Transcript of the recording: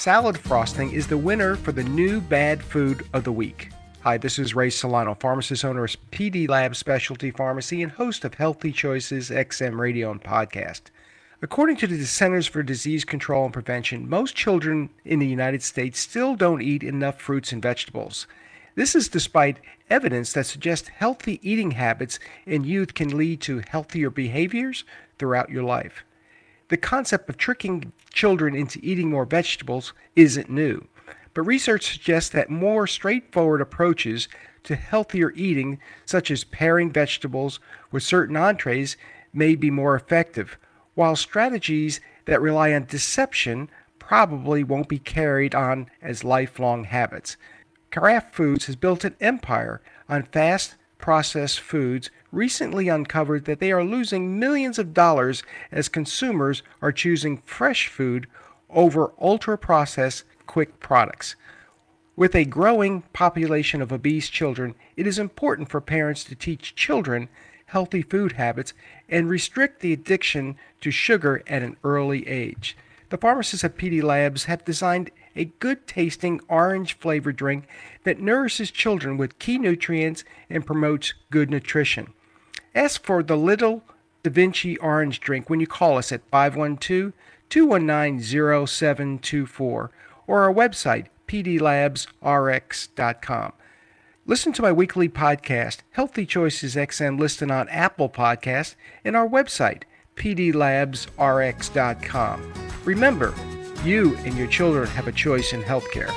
salad frosting is the winner for the new bad food of the week. Hi, this is Ray Solano, pharmacist owner of PD Lab Specialty Pharmacy and host of Healthy Choices XM radio and podcast. According to the Centers for Disease Control and Prevention, most children in the United States still don't eat enough fruits and vegetables. This is despite evidence that suggests healthy eating habits in youth can lead to healthier behaviors throughout your life. The concept of tricking children into eating more vegetables isn't new. But research suggests that more straightforward approaches to healthier eating, such as pairing vegetables with certain entrees, may be more effective, while strategies that rely on deception probably won't be carried on as lifelong habits. Kraft Foods has built an empire on fast processed foods recently uncovered that they are losing millions of dollars as consumers are choosing fresh food over ultra processed quick products. With a growing population of obese children, it is important for parents to teach children healthy food habits and restrict the addiction to sugar at an early age. The pharmacists at PD Labs have designed a good tasting orange flavored drink that nourishes children with key nutrients and promotes good nutrition. Ask for the Little Da Vinci Orange Drink when you call us at 512 219 0724 or our website, pdlabsrx.com. Listen to my weekly podcast, Healthy Choices XM, listed on Apple Podcasts and our website, pdlabsrx.com. Remember, you and your children have a choice in healthcare.